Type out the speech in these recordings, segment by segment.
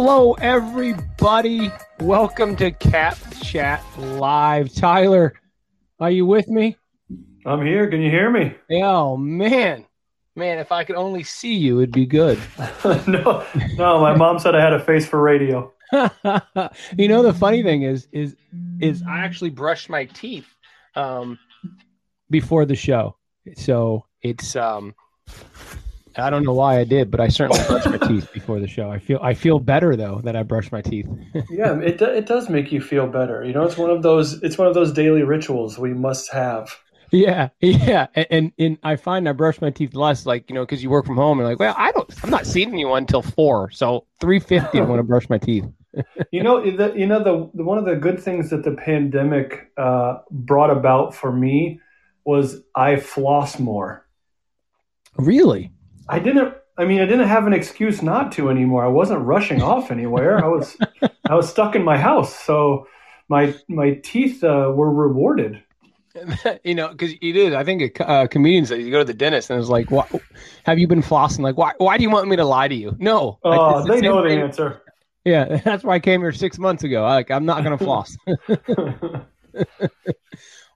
Hello, everybody. Welcome to Cap Chat Live. Tyler, are you with me? I'm here. Can you hear me? Oh, man. Man, if I could only see you, it'd be good. no, no. My mom said I had a face for radio. you know, the funny thing is, is, is I actually brushed my teeth um, before the show. So it's um, I don't know why I did, but I certainly brushed my teeth before the show. I feel I feel better though that I brushed my teeth. yeah, it it does make you feel better. You know, it's one of those it's one of those daily rituals we must have. Yeah, yeah, and, and, and I find I brush my teeth less, like you know, because you work from home and like, well, I don't, I'm not seeing you until four, so three fifty. I want to brush my teeth. you know, the, you know the, the, one of the good things that the pandemic uh, brought about for me was I floss more. Really? I didn't. I mean, I didn't have an excuse not to anymore. I wasn't rushing off anywhere. I was, I was stuck in my house, so my my teeth uh, were rewarded. you know, because you did. I think a uh, comedian said you go to the dentist and it's like, "What? Have you been flossing? Like, why? Why do you want me to lie to you? No. Oh, the they know the thing. answer. Yeah, that's why I came here six months ago. Like, I'm not going to floss.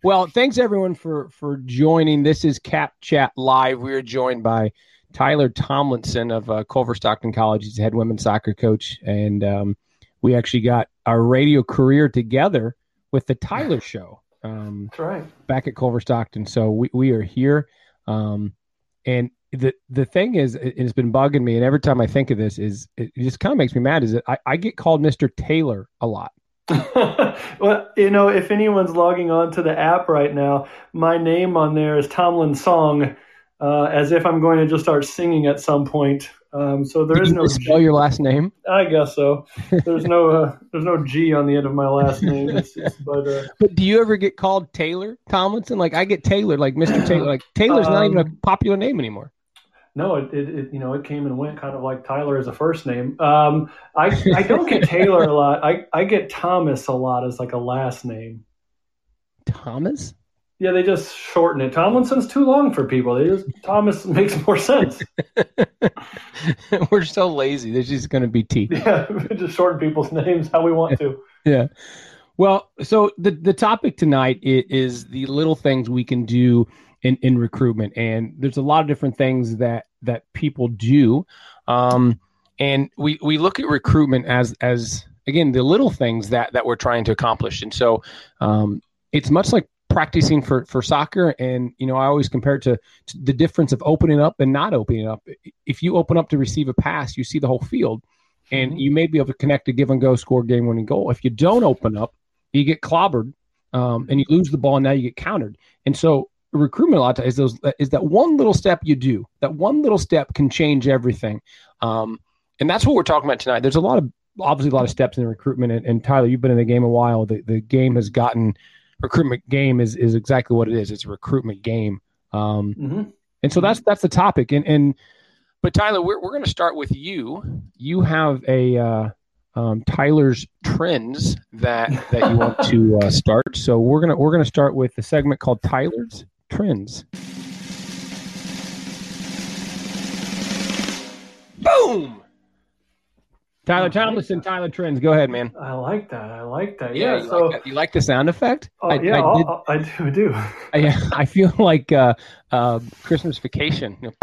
well, thanks everyone for for joining. This is Cap Chat Live. We are joined by Tyler Tomlinson of uh, Culver Stockton College. He's the head women's soccer coach, and um, we actually got our radio career together with the Tyler Show. Um, That's right. Back at Culver Stockton, so we we are here. Um, and the the thing is, it, has been bugging me, and every time I think of this, is it just kind of makes me mad. Is that I, I get called Mister Taylor a lot. well, you know, if anyone's logging on to the app right now, my name on there is Tomlin Song, uh, as if I'm going to just start singing at some point. Um, so there Did is no spell G. your last name. I guess so. There's no uh, there's no G on the end of my last name. It's, it's, but uh, but do you ever get called Taylor Tomlinson? Like I get Taylor, like Mr. Taylor. Like Taylor's um, not even a um, popular name anymore no, it, it, it, you know it came and went, kind of like Tyler as a first name. Um, I I don't get Taylor a lot. I I get Thomas a lot as like a last name. Thomas. Yeah, they just shorten it. Tomlinson's too long for people. They just Thomas makes more sense. We're so lazy. There's just going to be T. Yeah, just shorten people's names how we want to. Yeah. Well, so the the topic tonight is the little things we can do in, in recruitment. And there's a lot of different things that that people do. Um, and we, we look at recruitment as as again the little things that that we're trying to accomplish. And so um, it's much like practicing for for soccer. And you know i always compare it to, to, the difference of opening up and not opening up. If you open up to receive a pass you see the whole field. And mm-hmm. you may be able to connect a give and go score game winning goal. If you don't open up you get clobbered um, and you lose the ball and now you get countered. And so recruitment a lot of times is those is that one little step you do. That one little step can change everything. Um, and that's what we're talking about tonight. There's a lot of obviously a lot of steps in the recruitment. And, and, tyler you've been in the game a while. The, the game has gotten recruitment game is is exactly what it is it's a recruitment game um, mm-hmm. and so that's that's the topic and and but tyler we're, we're going to start with you you have a uh, um, Tyler's trends that that you want to uh, start. So we're gonna we're gonna start with the segment called Tyler's trends. Boom! Tyler Tomlinson, Tyler Trends. Go ahead, man. I like that. I like that. Yeah. yeah you so like you like the sound effect? Oh, I, yeah, I, did, I do. I do. I, I feel like uh, uh, Christmas vacation.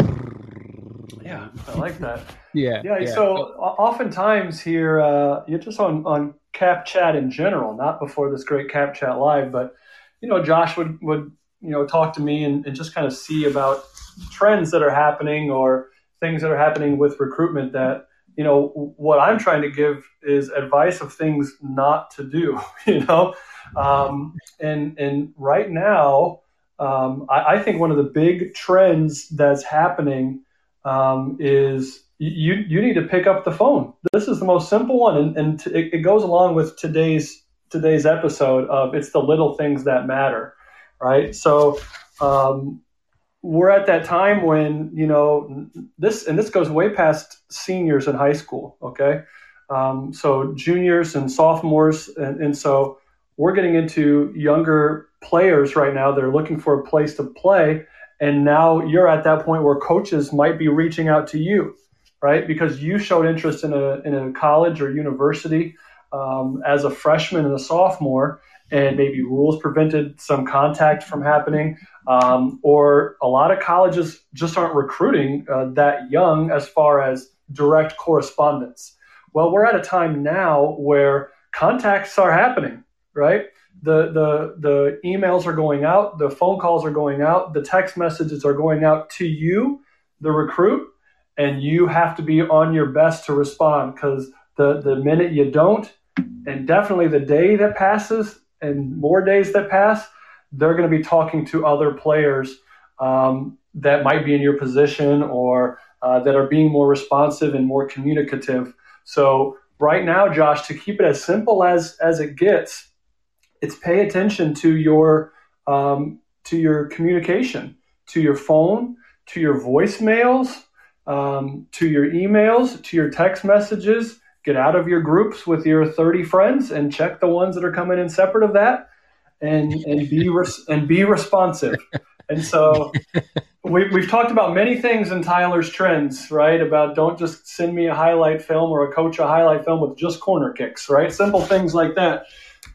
Yeah, I like that. yeah, yeah. Yeah. So oftentimes here, uh, you're just on on Cap Chat in general, not before this great Cap Chat live, but you know, Josh would would you know talk to me and, and just kind of see about trends that are happening or things that are happening with recruitment that you know what i'm trying to give is advice of things not to do you know um, and and right now um, I, I, think one of the big trends that's happening um, is you you need to pick up the phone this is the most simple one and, and t- it, it goes along with today's today's episode of it's the little things that matter right? So um, we're at that time when you know this, and this goes way past seniors in high school. Okay, um, so juniors and sophomores, and, and so we're getting into younger players right now. They're looking for a place to play, and now you're at that point where coaches might be reaching out to you. right? Because you showed interest in a in a college or university um, as a freshman and a sophomore, and maybe rules prevented some contact from happening, um, or a lot of colleges just aren't recruiting uh, that young as far as direct correspondence. Well, we're at a time now where contacts are happening, right? The, the, the emails are going out, the phone calls are going out, the text messages are going out to you, the recruit, and you have to be on your best to respond because the, the minute you don't, and definitely the day that passes and more days that pass, they're going to be talking to other players um, that might be in your position or uh, that are being more responsive and more communicative. So right now, Josh, to keep it as simple as as it gets, it's pay attention to your um, to your communication, to your phone, to your voicemails, um, to your emails, to your text messages. Get out of your groups with your 30 friends and check the ones that are coming in separate of that, and and be res- and be responsive. And so we, we've talked about many things in Tyler's trends, right? About don't just send me a highlight film or a coach a highlight film with just corner kicks, right? Simple things like that.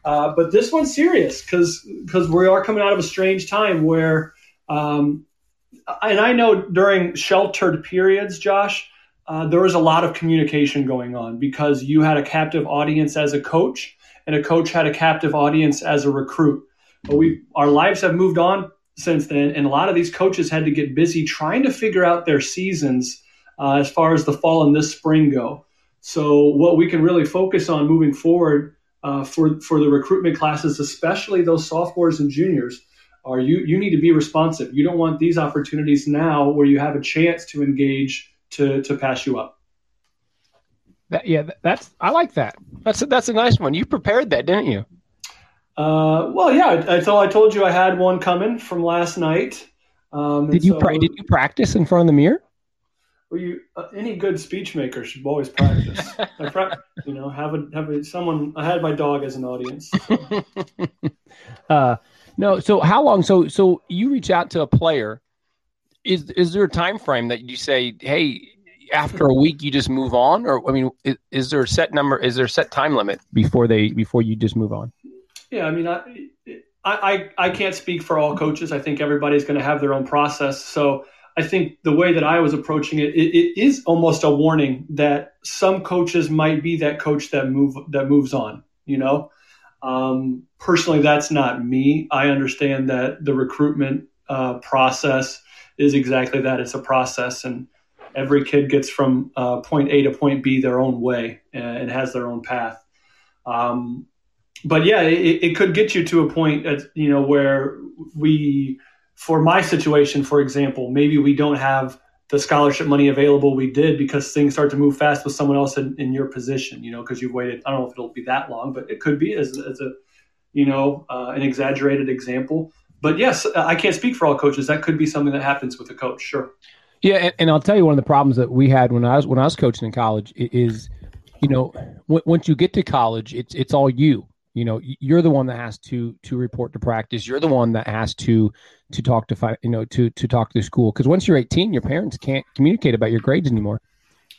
Uh, but this one's serious because because we are coming out of a strange time where, um, and I know during sheltered periods, Josh, uh, there was a lot of communication going on because you had a captive audience as a coach, and a coach had a captive audience as a recruit. But we our lives have moved on since then, and a lot of these coaches had to get busy trying to figure out their seasons uh, as far as the fall and this spring go. So, what we can really focus on moving forward uh, for for the recruitment classes, especially those sophomores and juniors, are you you need to be responsive. You don't want these opportunities now where you have a chance to engage to to pass you up. That, yeah, that's I like that. That's a, that's a nice one. You prepared that, didn't you? Uh, well, yeah. I, I told you I had one coming from last night. Um, did you so, pra- did you practice in front of the mirror? Well, you uh, any good speech maker should always practice. I pra- you know, have a have a, someone. I had my dog as an audience. So. uh, no. So how long? So so you reach out to a player. Is is there a time frame that you say, hey, after a week you just move on, or I mean, is, is there a set number? Is there a set time limit before they before you just move on? Yeah, I mean, I, I, I can't speak for all coaches. I think everybody's going to have their own process. So I think the way that I was approaching it, it, it is almost a warning that some coaches might be that coach that move that moves on. You know, um, personally, that's not me. I understand that the recruitment uh, process is exactly that. It's a process, and every kid gets from uh, point A to point B their own way and has their own path. Um, but yeah, it, it could get you to a point, at, you know, where we, for my situation, for example, maybe we don't have the scholarship money available we did because things start to move fast with someone else in, in your position, you know, because you've waited. I don't know if it'll be that long, but it could be as, as a, you know, uh, an exaggerated example. But yes, I can't speak for all coaches. That could be something that happens with a coach. Sure. Yeah, and, and I'll tell you one of the problems that we had when I was when I was coaching in college is, you know, w- once you get to college, it's it's all you. You know you're the one that has to to report to practice. You're the one that has to to talk to you know to to talk to school. Because once you're 18 your parents can't communicate about your grades anymore.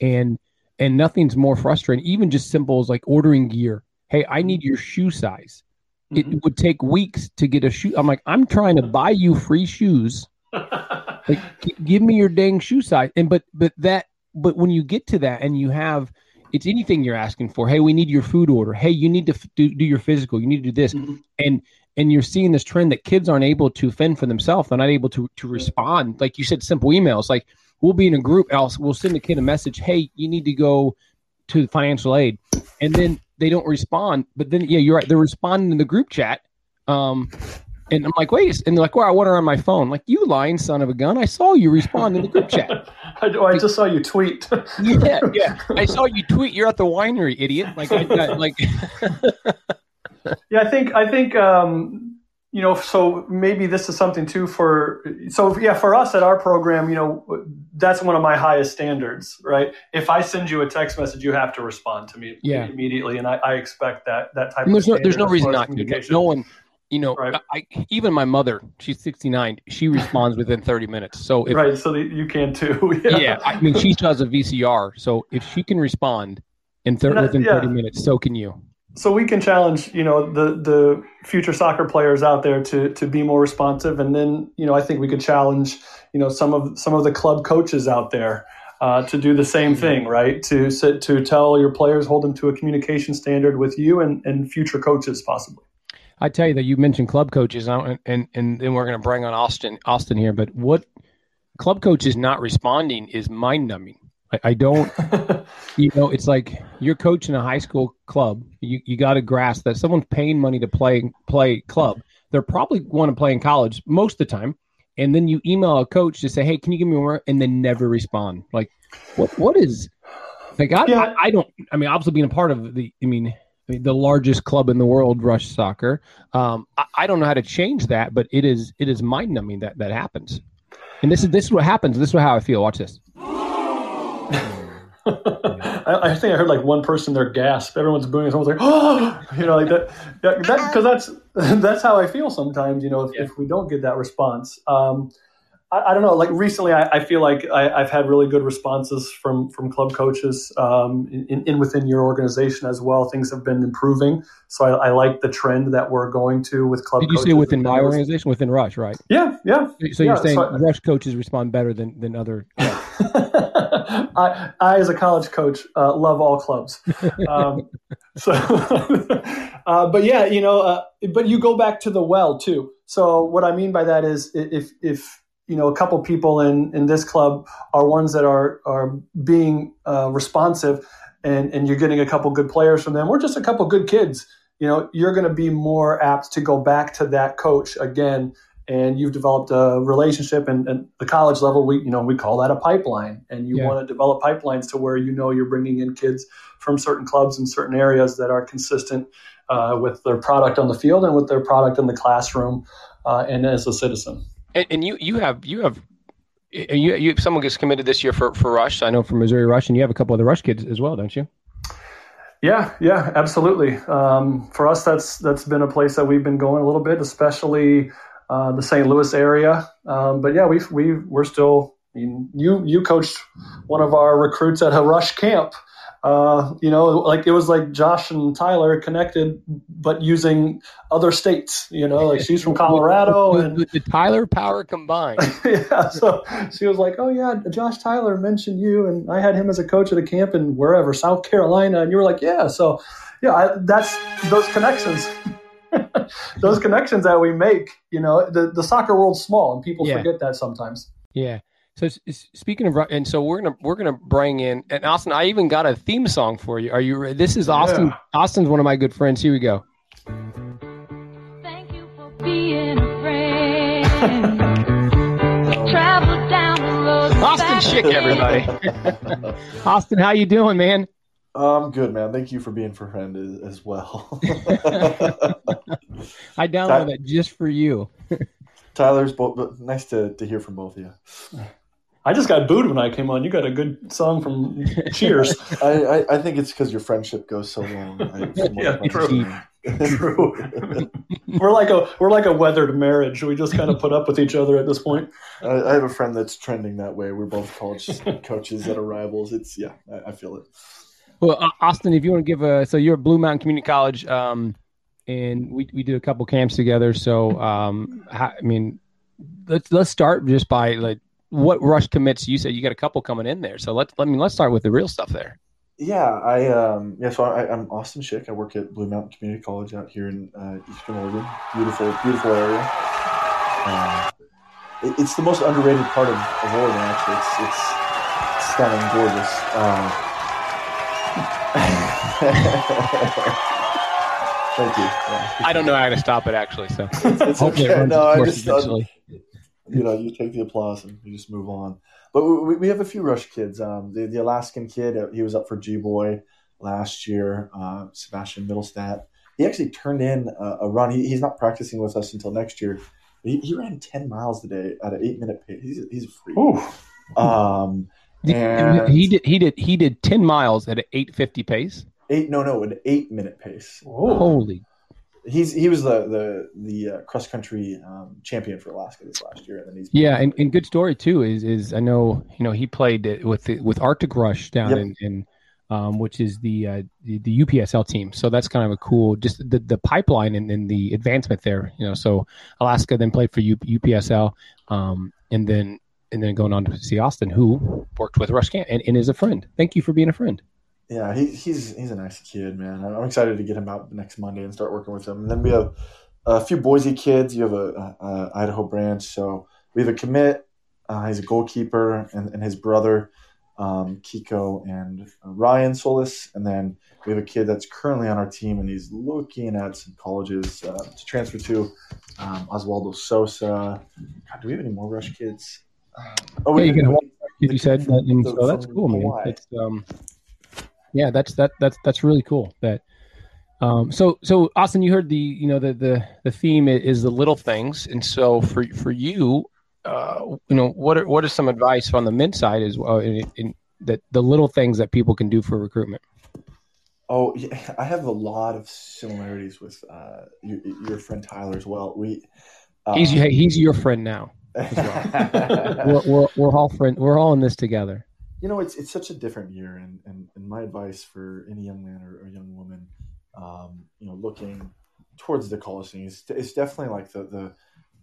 And and nothing's more frustrating. Even just simple as like ordering gear. Hey i need your shoe size. Mm-hmm. it would take weeks to get a shoe. I'm like i'm trying to buy you free shoes like give me your dang shoe size and but but that but when you get to that and you have it's anything you're asking for. Hey, we need your food order. Hey, you need to f- do, do your physical. You need to do this. Mm-hmm. And and you're seeing this trend that kids aren't able to fend for themselves. They're not able to to respond. Like you said, simple emails. Like we'll be in a group. Else we'll send a kid a message. Hey, you need to go to financial aid, and then they don't respond. But then yeah, you're right. They're responding in the group chat. Um, and I'm like, wait, and they're like, well, I want her on my phone. Like, you lying son of a gun! I saw you respond in the group chat. I, I just saw you tweet. yeah, yeah, I saw you tweet. You're at the winery, idiot. Like, I, I like. yeah, I think I think um, you know. So maybe this is something too for. So yeah, for us at our program, you know, that's one of my highest standards, right? If I send you a text message, you have to respond to me yeah. immediately, and I, I expect that that type. And there's no, there's no reason not to. No one you know, right. I, even my mother, she's 69, she responds within 30 minutes. So if, right, so you can too. yeah. yeah. I mean, she does a VCR, so if she can respond in thir- within yeah. 30 minutes, so can you. So we can challenge, you know, the the future soccer players out there to to be more responsive, and then, you know, I think we could challenge, you know, some of some of the club coaches out there. Uh, to do the same thing, right? To to tell your players, hold them to a communication standard with you and, and future coaches, possibly. I tell you that you mentioned club coaches, and and, and then we're going to bring on Austin Austin here. But what club coaches not responding is mind numbing. I, I, don't, you know, it's like you're coaching a high school club. You you got to grasp that someone's paying money to play play club. They're probably want to play in college most of the time, and then you email a coach to say, "Hey, can you give me more?" and then never respond. Like, what what is like? I, yeah. I, I don't. I mean, obviously being a part of the. I mean the largest club in the world, Rush Soccer. Um, I, I, don't know how to change that, but it is it is mind numbing that that happens. And this is this is what happens. This is how I feel. Watch this. I, I, think I heard like one person there gasp. Everyone's booing. Someone's like, "Oh!" You know, like that. That because that's that's how I feel sometimes. You know, if, yeah. if we don't get that response. Um, I, I, don't know. Like recently, I, I feel like I, have had really good responses from from club coaches um, in, in, within your organization as well. Things have been improving, so I, like the trend that we're going to with club. Did you say within my organization, within Rush, right? Yeah, yeah. So you're saying so Rush coaches respond better than than other. I, I, as a college coach, uh, love all clubs. Um, so, uh, but yeah, you know, uh, but you go back to the well too. So what I mean by that is, if if you know a couple people in in this club are ones that are are being uh, responsive and and you're getting a couple good players from them or just a couple good kids you know you're going to be more apt to go back to that coach again and you've developed a relationship and, and the college level we you know we call that a pipeline and you yeah. want to develop pipelines to where you know you're bringing in kids from certain clubs in certain areas that are consistent uh, with their product on the field and with their product in the classroom uh, and as a citizen and, and you you have you have you you someone gets committed this year for for Rush. I know from Missouri Rush, and you have a couple of the Rush kids as well, don't you? Yeah, yeah, absolutely. Um, for us, that's that's been a place that we've been going a little bit, especially uh, the St. Louis area. Um, but yeah, we we we're still. I mean, you you coached one of our recruits at a Rush camp uh, you know, like it was like Josh and Tyler connected, but using other states. You know, like she's from Colorado with, and with the Tyler power combined. yeah, so she was like, "Oh yeah, Josh Tyler mentioned you, and I had him as a coach at a camp in wherever South Carolina," and you were like, "Yeah." So, yeah, I, that's those connections. those connections that we make, you know, the, the soccer world's small and people yeah. forget that sometimes. Yeah. So speaking of, and so we're gonna we're gonna bring in and Austin. I even got a theme song for you. Are you? ready? This is Austin. Yeah. Austin's one of my good friends. Here we go. Thank you for being a friend. Travel down the road. Austin Shick, everybody. Austin, how you doing, man? I'm good, man. Thank you for being for friend as, as well. I downloaded that just for you. Tyler's both nice to, to hear from both of you. I just got booed when I came on. You got a good song from Cheers. I, I, I, think it's because your friendship goes so long. I, yeah, true. true. we're like a we're like a weathered marriage. We just kind of put up with each other at this point. I, I have a friend that's trending that way. We're both college coaches that are rivals. It's yeah, I, feel it. Well, uh, Austin, if you want to give a so you're at Blue Mountain Community College, um, and we we did a couple camps together. So um, I mean, let's let's start just by like what rush commits you said you got a couple coming in there. So let's let me let's start with the real stuff there. Yeah i um yeah so I, am austin shick. I work at blue mountain community college out here in uh, eastern oregon. Beautiful beautiful area. Um, it, it's the most underrated part of, of oregon actually. It's it's stunning gorgeous. Um, Thank you. Yeah. I don't know how to stop it actually, so. It's, it's okay. No, I just eventually you know, you take the applause and you just move on. But we, we have a few Rush kids. Um, the, the Alaskan kid, uh, he was up for G Boy last year. Uh, Sebastian Middlestat. He actually turned in a, a run. He, he's not practicing with us until next year. He, he ran ten miles a day at an eight minute pace. He's, he's a freak. Um, and he did he did he did ten miles at an eight fifty pace. Eight no no an eight minute pace. Holy he's he was the the the uh, cross country um, champion for Alaska this last year, and then he's yeah, and, and good story too is is I know you know he played with the, with Arctic Rush down yep. in, in um, which is the, uh, the, the UPSL team. So that's kind of a cool just the the pipeline and, and the advancement there. You know, so Alaska then played for U, UPSL, um, and then and then going on to see Austin, who worked with Rush Camp and, and is a friend. Thank you for being a friend. Yeah, he, he's he's a nice kid, man. I'm excited to get him out next Monday and start working with him. And then we have a few Boise kids. You have a, a, a Idaho branch, so we have a commit. Uh, he's a goalkeeper, and, and his brother um, Kiko and Ryan Solis, and then we have a kid that's currently on our team, and he's looking at some colleges uh, to transfer to. Um, Oswaldo Sosa. God, do we have any more Rush kids? oh, we, yeah, you, you said, and so that's cool, man. It's um, yeah, that's that that's that's really cool. That um, so so Austin, you heard the you know the the the theme is the little things, and so for for you, uh, you know what are what are some advice on the men's side as well in, in that the little things that people can do for recruitment. Oh, yeah, I have a lot of similarities with uh, your, your, friend Tyler as well. We uh, he's he's your friend now. Well. we're, we're, we're all friend. We're all in this together you know, it's it's such a different year, and and, and my advice for any young man or, or young woman, um, you know, looking towards the college thing is it's definitely like the the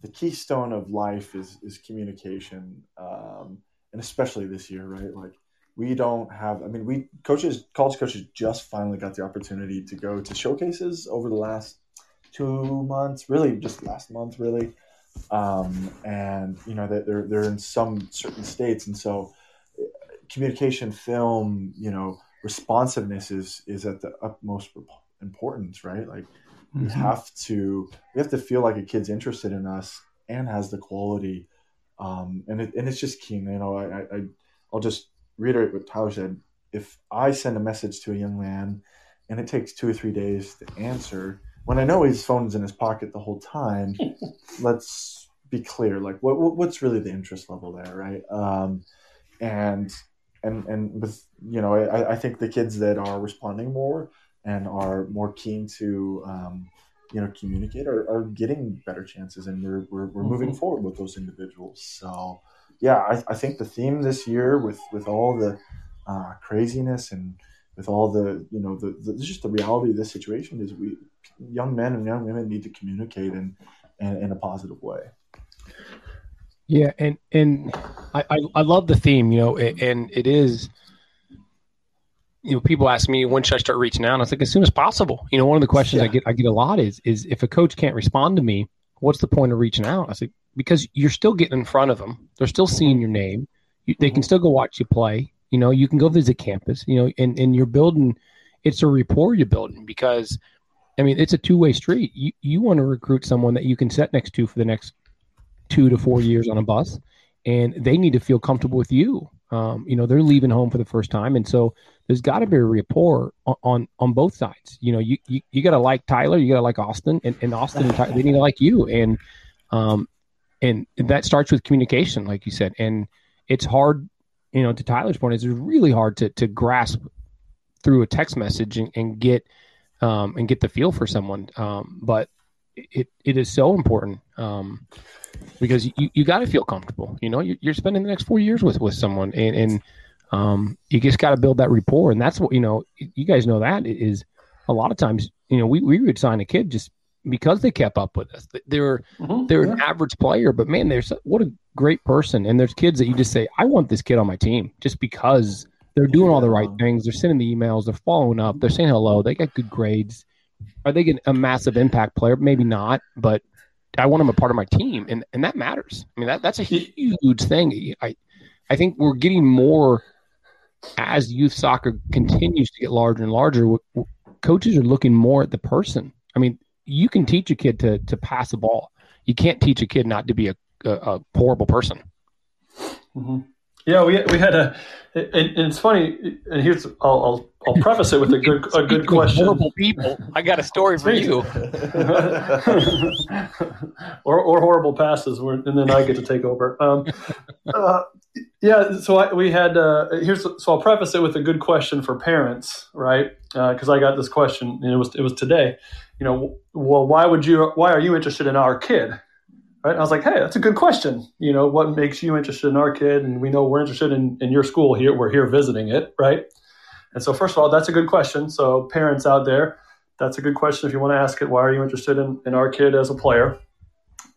the keystone of life is is communication, um, and especially this year, right? Like we don't have. I mean, we coaches, college coaches, just finally got the opportunity to go to showcases over the last two months, really, just last month, really. Um, and you know, they're they're in some certain states, and so communication film, you know, responsiveness is is at the utmost importance, right? Like mm-hmm. we have to we have to feel like a kid's interested in us and has the quality, um, and it, and it's just key. You know, I, I I'll just reiterate what Tyler said. If I send a message to a young man and it takes two or three days to answer, when I know his phone's in his pocket the whole time, let's be clear. Like, what, what's really the interest level there, right? Um, and and and with you know I, I think the kids that are responding more and are more keen to um, you know communicate are, are getting better chances and we're, we're, we're mm-hmm. moving forward with those individuals so yeah I, I think the theme this year with with all the uh, craziness and with all the you know the, the just the reality of this situation is we young men and young women need to communicate in in, in a positive way yeah, and and I, I, I love the theme, you know, and it is. You know, people ask me when should I start reaching out. And I was like, as soon as possible. You know, one of the questions yeah. I get I get a lot is is if a coach can't respond to me, what's the point of reaching out? I say because you're still getting in front of them. They're still seeing your name. You, they can mm-hmm. still go watch you play. You know, you can go visit campus. You know, and and you're building. It's a rapport you're building because, I mean, it's a two way street. You you want to recruit someone that you can sit next to for the next two to four years on a bus, and they need to feel comfortable with you. Um, you know, they're leaving home for the first time, and so there's got to be a rapport on, on, on both sides. You know, you you, you got to like Tyler, you got to like Austin, and, and Austin and Tyler, they need to like you, and um, and that starts with communication, like you said, and it's hard. You know, to Tyler's point, it's really hard to to grasp through a text message and, and get um, and get the feel for someone. Um, but it it is so important. Um, because you, you got to feel comfortable. You know, you're, you're, spending the next four years with with someone, and, and um, you just got to build that rapport. And that's what you know. You guys know that is a lot of times. You know, we we would sign a kid just because they kept up with us. They're mm-hmm, they're yeah. an average player, but man, there's what a great person. And there's kids that you just say, I want this kid on my team just because they're doing all the right things. They're sending the emails. They're following up. They're saying hello. They got good grades. Are they getting a massive impact player? Maybe not, but I want them a part of my team, and and that matters. I mean that that's a huge thing. I I think we're getting more as youth soccer continues to get larger and larger. Coaches are looking more at the person. I mean, you can teach a kid to to pass a ball. You can't teach a kid not to be a a, a horrible person. Mm-hmm. Yeah, we we had a, and, and it's funny. And here's I'll, I'll I'll preface it with a good a good question. Horrible people. I got a story for you. or or horrible passes, and then I get to take over. Um, uh, yeah, so I, we had uh, here's so I'll preface it with a good question for parents, right? Because uh, I got this question, and it was it was today, you know, well, why would you? Why are you interested in our kid? Right? And I was like, hey, that's a good question. You know, what makes you interested in our kid? And we know we're interested in, in your school here. We're here visiting it, right? And so, first of all, that's a good question. So, parents out there, that's a good question if you want to ask it. Why are you interested in, in our kid as a player?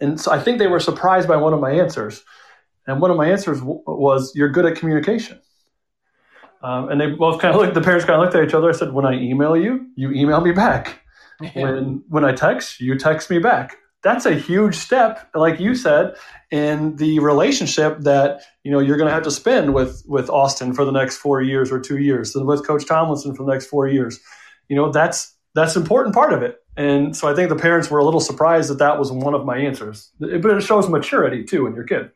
And so, I think they were surprised by one of my answers. And one of my answers w- was, You're good at communication. Um, and they both kind of looked, the parents kind of looked at each other. I said, When I email you, you email me back. When, when I text, you text me back that's a huge step, like you said, in the relationship that you know you're going to have to spend with with Austin for the next four years or two years, and with Coach Tomlinson for the next four years. You know, that's that's an important part of it. And so I think the parents were a little surprised that that was one of my answers. But it shows maturity too in your kid.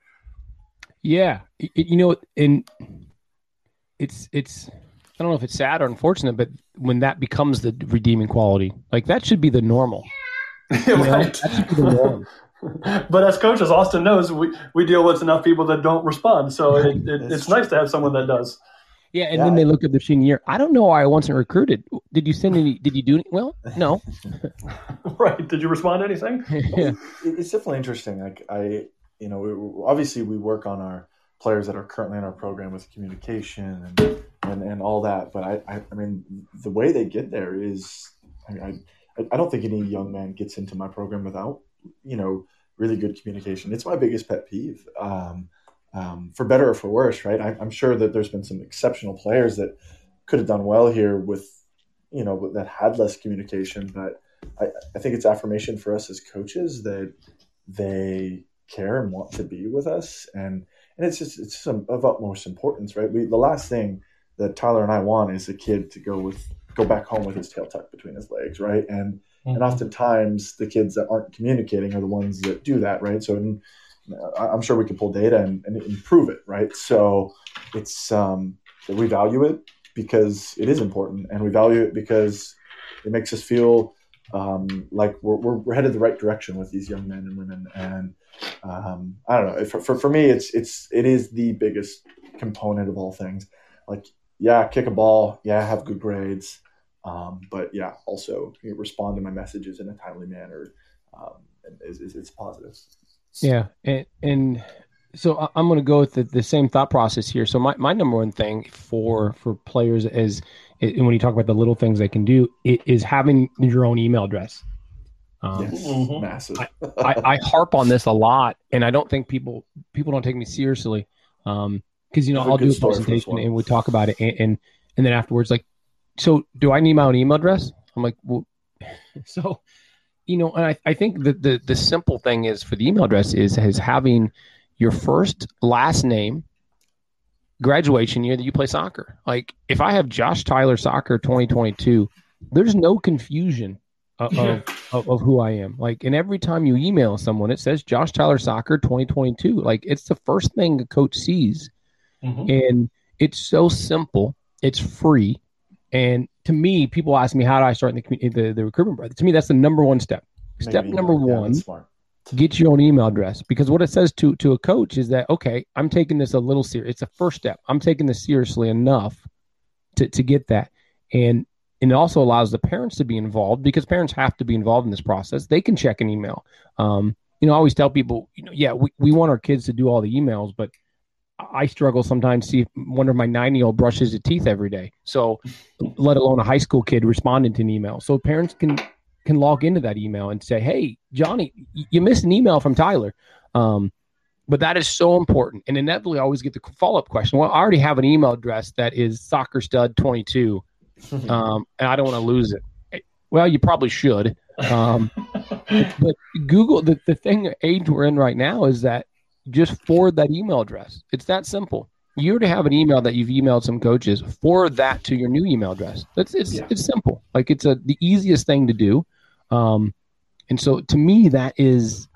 Yeah, you know, and it's it's I don't know if it's sad or unfortunate, but when that becomes the redeeming quality, like that should be the normal. right. but as coaches, Austin knows we, we deal with enough people that don't respond. So it, it, it's nice to have someone that does. Yeah, and yeah. then they look at the senior year. I don't know why I wasn't recruited. Did you send any? Did you do any? Well, no. right. Did you respond to anything? yeah. It's definitely interesting. Like I, you know, we, obviously we work on our players that are currently in our program with communication and and, and all that. But I, I, I mean, the way they get there is, I, I I don't think any young man gets into my program without, you know, really good communication. It's my biggest pet peeve, um, um, for better or for worse, right? I, am sure that there's been some exceptional players that could have done well here with, you know, that had less communication. But I, I think it's affirmation for us as coaches that they care and want to be with us, and and it's just it's some of utmost importance, right? We the last thing that Tyler and I want is a kid to go with go back home with his tail tucked between his legs, right? And mm-hmm. and oftentimes the kids that aren't communicating are the ones that do that, right? So in, I'm sure we can pull data and, and, improve it, right? So it's um, we value it because it is important, and we value it because it makes us feel um, like we're, we're, we're, headed the right direction with these young men and women. And um, I don't know. For, for, for me, it's it's it is the biggest component of all things. Like yeah, kick a ball, yeah, have good grades, um, but yeah, also you respond to my messages in a timely manner. Um, is, is, it's positive. Yeah, and, and so I'm going to go with the, the, same thought process here. So my, my number one thing for for players is, is when you talk about the little things they can do is having your own email address. Um, yes, mm-hmm. massive. I, I, I, harp on this a lot, and I don't think people people don't take me seriously. Um, because you know I'll do a presentation and we talk about it, and, and, and then afterwards, like, so do I need my own email address? I'm like, well, so you know, and I, I think that the the simple thing is for the email address is is having your first last name graduation year that you play soccer. Like if I have Josh Tyler Soccer 2022, there's no confusion of, of, of, of, who I am. Like, and every time you email someone, it says Josh Tyler Soccer 2022. Like, it's the first thing a coach sees Mm-hmm. And it's so simple. It's free. And to me, people ask me, how do I start in the, the, the recruitment process? To me, that's the number one step. Step number yeah, one, get your own email address. Because what it says to, to a coach is that, okay, I'm taking this a little serious. It's a first step. I'm taking this seriously enough to, to get that. And, and it also allows the parents to be involved because parents have to be involved in this process. They can check an email. Um, you know, I always tell people, you know, yeah, we, we want our kids to do all the emails, but I struggle sometimes to see one of my nine year old brushes his teeth every day. So, let alone a high school kid responding to an email. So parents can can log into that email and say, "Hey, Johnny, you missed an email from Tyler." Um, but that is so important, and inevitably, I always get the follow up question. Well, I already have an email address that is soccer stud twenty two, um, and I don't want to lose it. Well, you probably should. Um, but Google the, the thing age we're in right now is that just forward that email address. It's that simple. You already have an email that you've emailed some coaches. Forward that to your new email address. That's it's yeah. it's simple. Like it's a the easiest thing to do. Um, and so to me, that is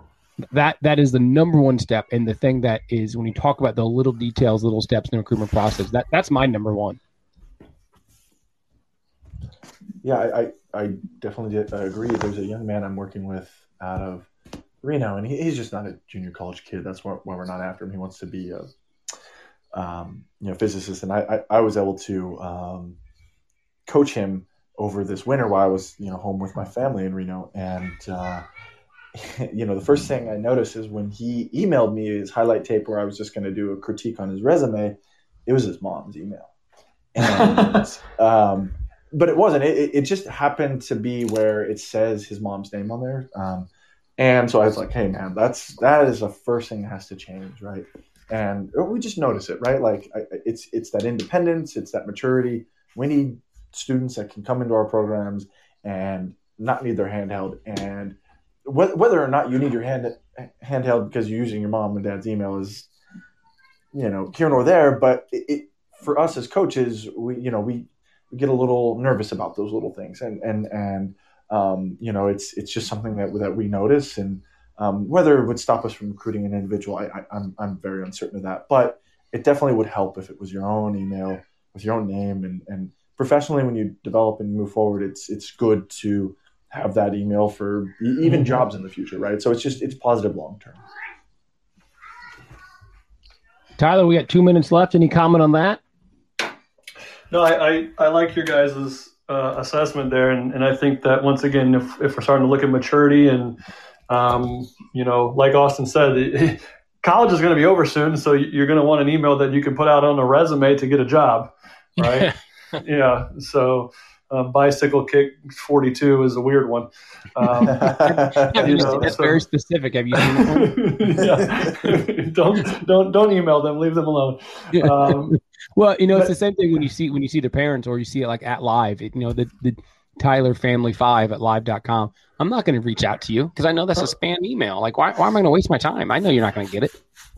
that that is the number one step, and the thing that is when you talk about the little details, little steps in the recruitment process. That that's my number one. Yeah, I I, I definitely agree. There's a young man I'm working with out of Reno, and he, he's just not a junior college kid. That's why, why, we're not after him. He wants to be a um, you know physicist, and I, I, I was able to um, coach him over this winter while I was you know home with my family in Reno, and uh, you know the first thing I noticed is when he emailed me his highlight tape where I was just going to do a critique on his resume, it was his mom's email, and, um, but it wasn't. It, it, just happened to be where it says his mom's name on there. Um, and so I was like, "Hey, man, that's that is the first thing that has to change, right?" And we just notice it, right? Like it's it's that independence, it's that maturity. We need students that can come into our programs and not need their handheld. And wh- whether or not you need your hand handheld because you're using your mom and dad's email is, you know, here nor there. But it, it for us as coaches, we you know we, we get a little nervous about those little things, and and and um, you know it's it's just something that that we notice and. Um, whether it would stop us from recruiting an individual, I, I, I'm, I'm very uncertain of that. But it definitely would help if it was your own email with your own name and, and professionally when you develop and move forward it's it's good to have that email for even mm-hmm. jobs in the future right so it's just it's positive long term tyler we got two minutes left any comment on that no i i, I like your guys's uh, assessment there and, and i think that once again if, if we're starting to look at maturity and um, you know like austin said it, college is going to be over soon so you're going to want an email that you can put out on a resume to get a job right yeah. So um, bicycle kick 42 is a weird one. Um, you know, that's so, very specific. Have you seen yeah. don't don't don't email them. Leave them alone. Um, well, you know, it's the same thing when you see when you see the parents or you see it like at live. It, you know, the the Tyler Family Five at live.com. I'm not going to reach out to you because I know that's a spam email. Like, why, why am I going to waste my time? I know you're not going to get it.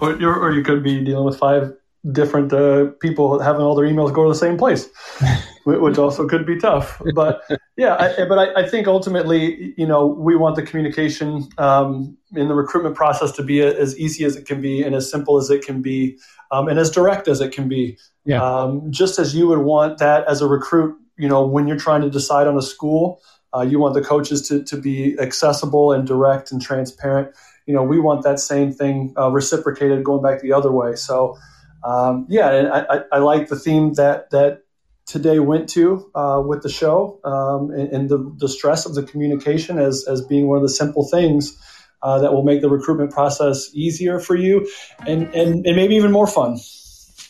or, or you could be dealing with five different uh, people having all their emails go to the same place, which also could be tough. But yeah, I, but I, I, think ultimately, you know, we want the communication um, in the recruitment process to be as easy as it can be and as simple as it can be um, and as direct as it can be. Yeah. Um, just as you would want that as a recruit, you know, when you're trying to decide on a school, uh, you want the coaches to, to be accessible and direct and transparent. You know, we want that same thing uh, reciprocated going back the other way. So, um, yeah, and I, I, like the theme that that today went to uh, with the show um, and, and, the, the stress of the communication as as being one of the simple things uh, that will make the recruitment process easier for you and and, and maybe even more fun.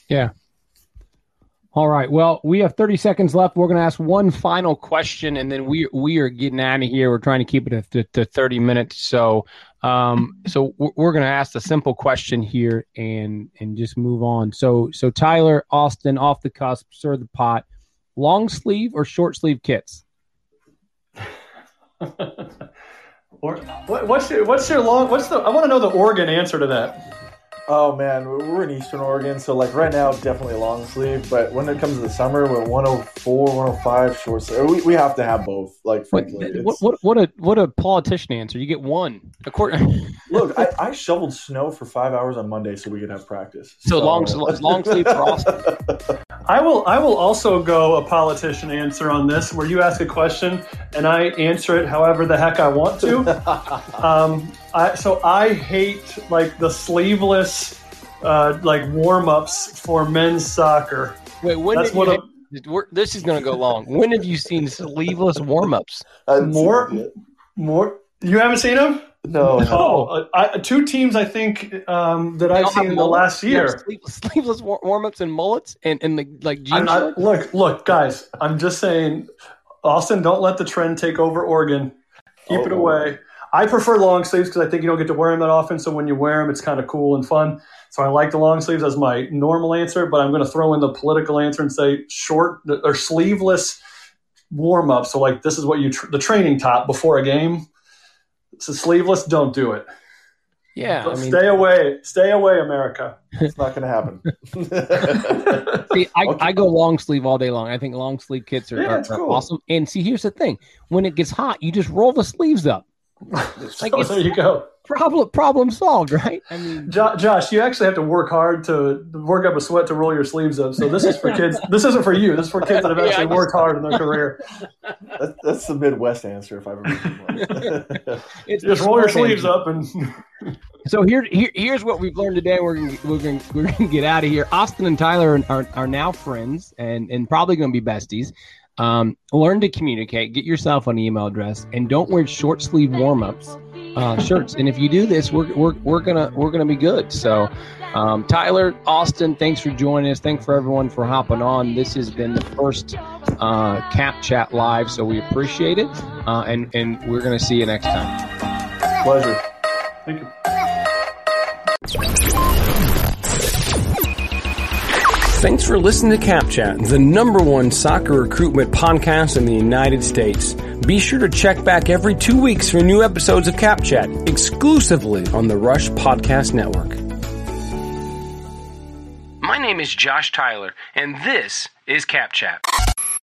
Yeah. All right. Well, we have 30 seconds left. We're going to ask one final question, and then we we are getting out of here. We're trying to keep it to, to 30 minutes. So um, so we're going to ask a simple question here and and just move on. So so Tyler Austin off the cusp, stir the pot. Long sleeve or short sleeve kits? or what, what's your what's your long what's the I want to know the Oregon answer to that. Oh man, we're in Eastern Oregon, so like right now, definitely a long sleeve. But when it comes to the summer, we're 104, 105 short sleeve. We, we have to have both. Like frankly, what, what, what a what a politician answer. You get one. According, look, I, I, shoveled snow for five hours on Monday so we could have practice. So, so long, long sleeve for Austin. I will I will also go a politician answer on this, where you ask a question and I answer it however the heck I want to. um, I, so I hate like the sleeveless uh, like warm ups for men's soccer. Wait, when That's what this is going to go long. When have you seen sleeveless warm ups? More, more. You haven't seen them? No. Oh, uh, I, two teams I think um, that I've seen in the last year. Sleeveless, sleeveless warm ups and mullets and, and the like. Jeans look, look, guys. I'm just saying, Austin. Don't let the trend take over Oregon. Keep oh, it away. I prefer long sleeves because I think you don't get to wear them that often. So when you wear them, it's kind of cool and fun. So I like the long sleeves as my normal answer, but I'm going to throw in the political answer and say short or sleeveless warm up. So like this is what you tr- the training top before a game. So sleeveless, don't do it. Yeah, I mean, stay away, stay away, America. It's not going to happen. see, I, okay. I, go long sleeve all day long. I think long sleeve kits are, yeah, are, are cool. awesome. And see, here's the thing: when it gets hot, you just roll the sleeves up like so there you go. Problem problem solved, right? I mean, jo- Josh, you actually have to work hard to work up a sweat to roll your sleeves up. So this is for kids. this isn't for you. This is for kids that have actually yeah, worked hard in their career. That's, that's the Midwest answer, if I've ever seen. Just roll your sleeves answer. up and. so here, here, here's what we've learned today. We're gonna, we're gonna, we're gonna get out of here. Austin and Tyler are, are, are now friends and and probably gonna be besties. Um, learn to communicate. Get yourself an email address, and don't wear short sleeve warm ups uh, shirts. And if you do this, we're, we're, we're gonna we're gonna be good. So, um, Tyler, Austin, thanks for joining us. Thanks for everyone for hopping on. This has been the first uh, Cap Chat live, so we appreciate it, uh, and and we're gonna see you next time. Pleasure. Thank you. Thanks for listening to Cap Chat, the number one soccer recruitment podcast in the United States. Be sure to check back every two weeks for new episodes of Cap Chat, exclusively on the Rush Podcast Network. My name is Josh Tyler, and this is Cap Chat.